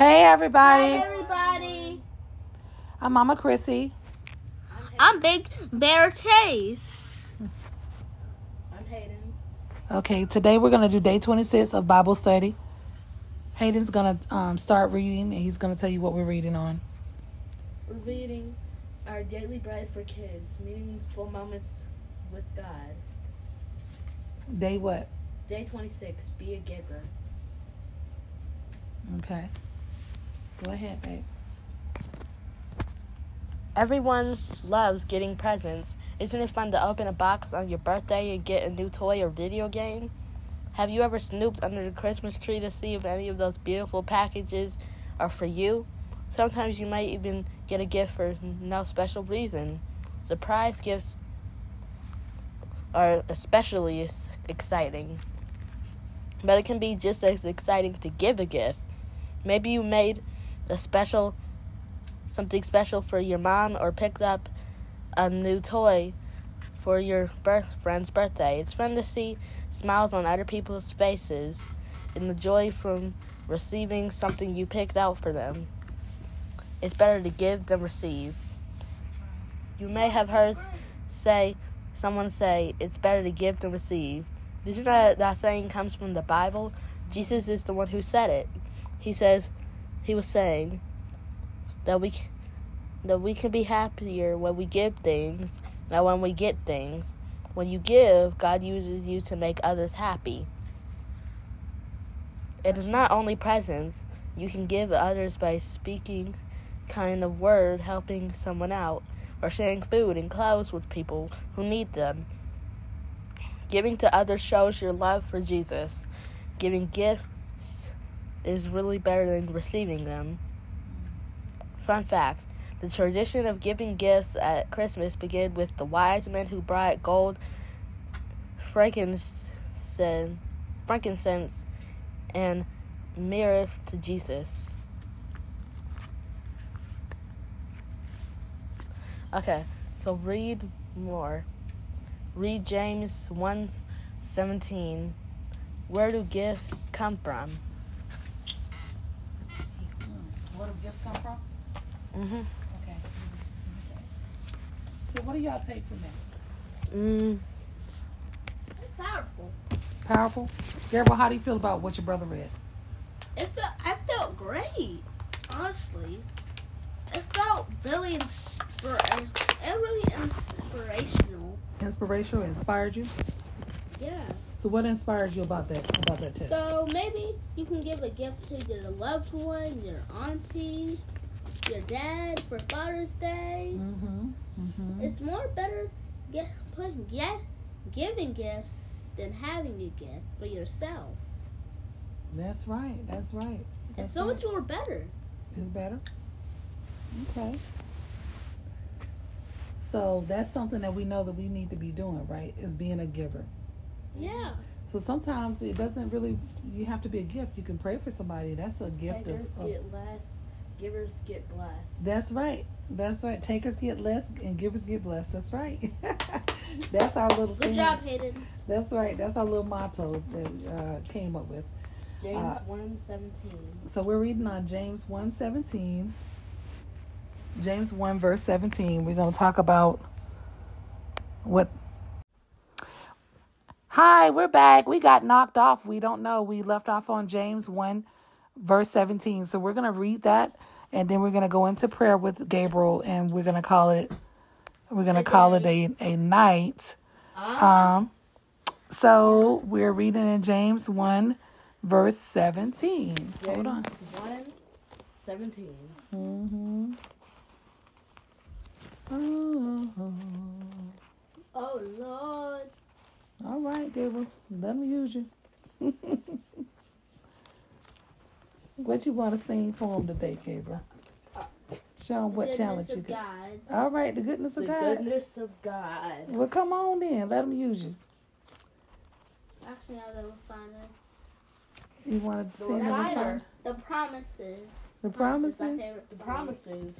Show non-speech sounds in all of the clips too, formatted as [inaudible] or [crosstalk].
Hey, everybody. Hi, everybody. I'm Mama Chrissy. I'm Big Bear Chase. I'm Hayden. Okay, today we're going to do day 26 of Bible study. Hayden's going to um, start reading, and he's going to tell you what we're reading on. We're reading Our Daily Bread for Kids Meaningful Moments with God. Day what? Day 26 Be a Giver. Okay. Go ahead, babe. Everyone loves getting presents. Isn't it fun to open a box on your birthday and get a new toy or video game? Have you ever snooped under the Christmas tree to see if any of those beautiful packages are for you? Sometimes you might even get a gift for no special reason. Surprise gifts are especially exciting. But it can be just as exciting to give a gift. Maybe you made a special something special for your mom or picked up a new toy for your birth friend's birthday. It's fun to see smiles on other people's faces and the joy from receiving something you picked out for them. It's better to give than receive. You may have heard say someone say it's better to give than receive. Did you know that, that saying comes from the Bible? Jesus is the one who said it. He says he was saying that we that we can be happier when we give things than when we get things. When you give, God uses you to make others happy. It is not only presents. You can give others by speaking kind of word, helping someone out, or sharing food and clothes with people who need them. Giving to others shows your love for Jesus. Giving gifts is really better than receiving them. Fun fact the tradition of giving gifts at Christmas began with the wise men who brought gold, frankincense, frankincense and myrrh to Jesus. Okay, so read more. Read James 1 17. Where do gifts come from? Where do gifts come from? Mm-hmm. Okay. So, what do y'all take from that? Mm, It's powerful. Powerful? Gabriel, how do you feel about what your brother read? It felt, I felt great, honestly. It felt really inspir- it really inspirational. Inspirational? Inspired you? Yeah. So, what inspired you about that? About that text? So maybe you can give a gift to your loved one, your auntie, your dad for Father's Day. mm-hmm. Mm-hmm. It's more better get put get giving gifts than having a gift for yourself. That's right. That's right. It's so right. much more better. Is better. Okay. So that's something that we know that we need to be doing, right? Is being a giver. Yeah. So sometimes it doesn't really. You have to be a gift. You can pray for somebody. That's a gift of. takers of get less, givers get blessed. that's right. That's right. Takers get less and givers get blessed. That's right. [laughs] that's our little. Good thing. job, Hayden. That's right. That's our little motto that uh, came up with. James Uh, 1 17. So we're reading on James 1 17. James 1 verse 17. We're going to talk about what. Hi, we're back. We got knocked off. We don't know. We left off on James 1 verse 17. So we're going to read that and then we're going to go into prayer with Gabriel and we're going to call it we're going to call it a, a night. Um so we're reading in James 1 verse 17. Hold on. James 1 17. Mm-hmm. Oh, Oh Lord. All right, Gabriel. Let me use you. [laughs] what you want to sing for him today, Gabriel? Show him what Goodness talent you got. God. All right, the goodness The of God. The goodness of God. Well, come on then. Let him use you. Actually, I will find it. You want to The sing him a The promises. The is my promises? The promises.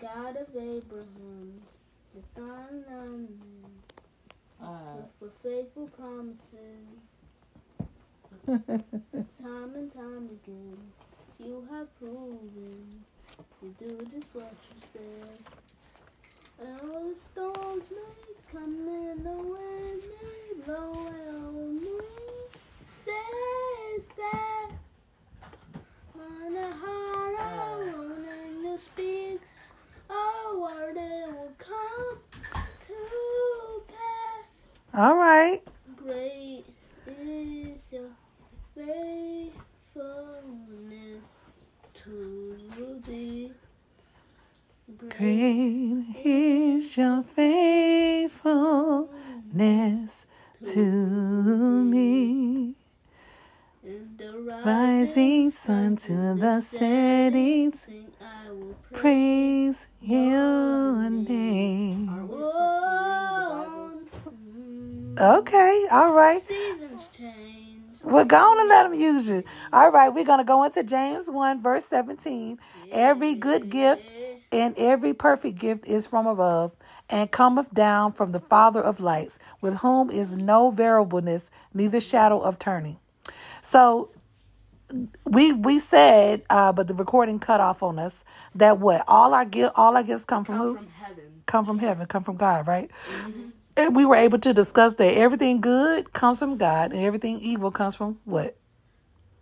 God of Abraham, the God of Uh, for faithful promises, [laughs] time and time again. You have proven You do just what you said. And all the storms may come in, the wind may blow on me. Stay there. On the heart of when you speak, a word it will come to pass. All right. Great is your faithfulness to thee. Great is your faithfulness to me. The Rising sun to the setting, I will praise your name. Are we supposed to read the Bible? Mm, Okay, all right. Seasons change. We're going to let them use you. All right, we're going to go into James 1, verse 17. Every good gift and every perfect gift is from above and cometh down from the Father of lights, with whom is no variableness, neither shadow of turning. So we we said, uh, but the recording cut off on us that what all our gift all our gifts come from who? From heaven. come from heaven, come from God, right? And we were able to discuss that everything good comes from God and everything evil comes from what?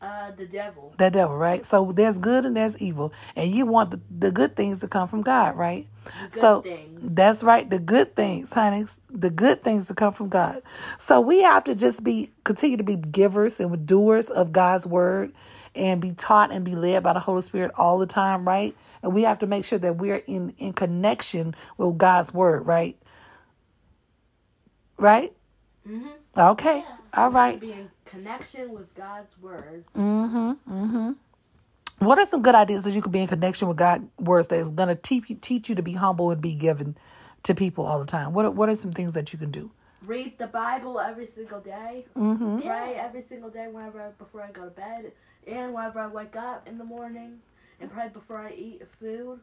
Uh, the devil. The devil, right? So there's good and there's evil. And you want the, the good things to come from God, right? good so things. that's right, the good things, honey. The good things to come from God. So we have to just be continue to be givers and doers of God's word and be taught and be led by the Holy Spirit all the time, right? And we have to make sure that we're in, in connection with God's word, right? Right? Mm-hmm. Okay. All right. Be in connection with God's word. Mm-hmm. Mm-hmm. What are some good ideas that you could be in connection with God's words that is gonna teach you teach you to be humble and be given to people all the time? What are, what are some things that you can do? Read the Bible every single day. Mm-hmm. Pray every single day whenever I, before I go to bed and whenever I wake up in the morning. And pray before I eat food.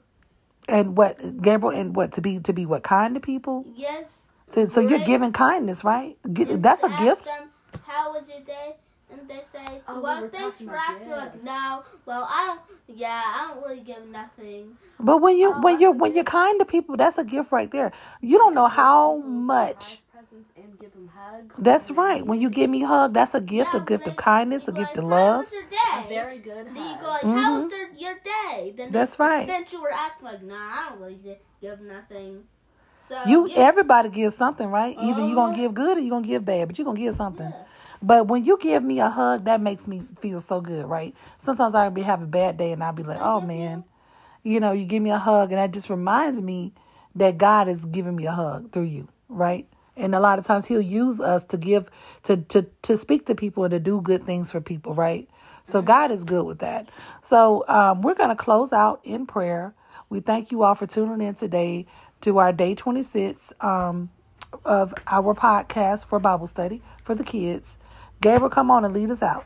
And what Gabriel and what to be to be what kind to people? Yes. So, so you're giving kindness, right? Gi- And That's a ask gift. Them, How was your day? And they say, Oh, well, were thanks talking for asking. Like, no, well, I don't. Yeah, I don't really give nothing. But when you Oh, when that's you're when you're kind to people, that's a gift right there. You don't know how much. And give them hugs. That's right. When you give me a hug, that's a gift, a gift then of kindness, a gift like, of How love. was your A day? very good Then you go like, how Mhm. was your day? Then That's right. Since you were asking, like, nah, I don't really give nothing. So You yeah, everybody gives something, right? Either you're gonna Uh-huh. give good or you're gonna give bad, but you're gonna give something. Yeah. But when you give me a hug, that makes me feel so good, right? Sometimes I'll be having a bad day and I'll be like, oh man, you know, you give me a hug and that just reminds me that God is giving me a hug through you, right? And a lot of times he'll use us to give to to to speak to people and to do good things for people, right? So God is good with that. So um, we're going to close out in prayer. We thank you all for tuning in today to our day 26 um, of our podcast for Bible study for the kids. Gabriel, come on and lead us out.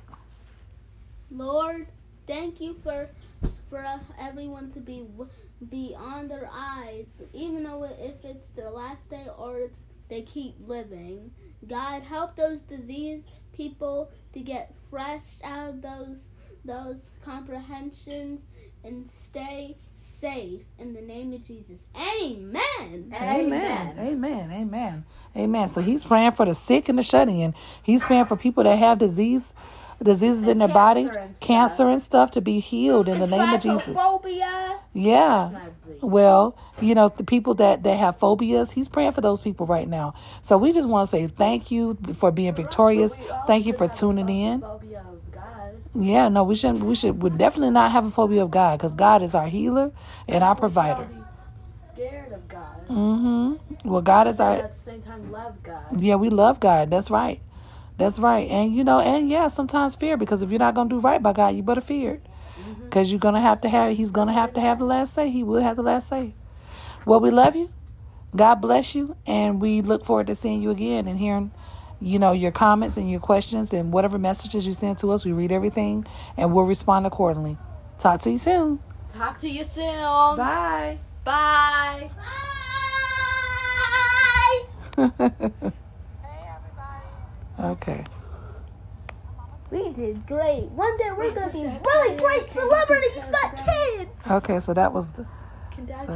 Lord, thank you for for us, everyone to be be on their eyes, even though if it's their last day or it's they keep living. God, help those diseased people to get fresh out of those those comprehensions and stay safe in the name of Jesus. Amen. Amen. Amen. Amen. Amen. So he's praying for the sick and the shut in. He's praying for people that have disease, diseases in their body, cancer and stuff. cancer and stuff to be healed in the name of Jesus. Yeah. Well, you know, the people that, that have phobias, he's praying for those people right now. So we just want to say thank you for being victorious. But we all Thank you for tuning in. Phobia of God. Yeah, no, we shouldn't. We should. We definitely not have a phobia of God because God is our healer and our provider. Scared of God. Mm-hmm. Well, God is our. at the same time, love God. Yeah, we love God. That's right. That's right. And you know, and yeah, sometimes fear because if you're not gonna do right by God, you better fear it because you're gonna have to have. He's gonna have to have the last say. He will have the last say. Well, we love you. God bless you, and we look forward to seeing you again and hearing, you know, your comments and your questions and whatever messages you send to us. We read everything and we'll respond accordingly. Talk to you soon. Talk to you soon. Bye. Bye. Bye. [laughs] okay. We did great. One day we're gonna be really great celebrities, but kids. Okay, so that was the, Can Dad So- go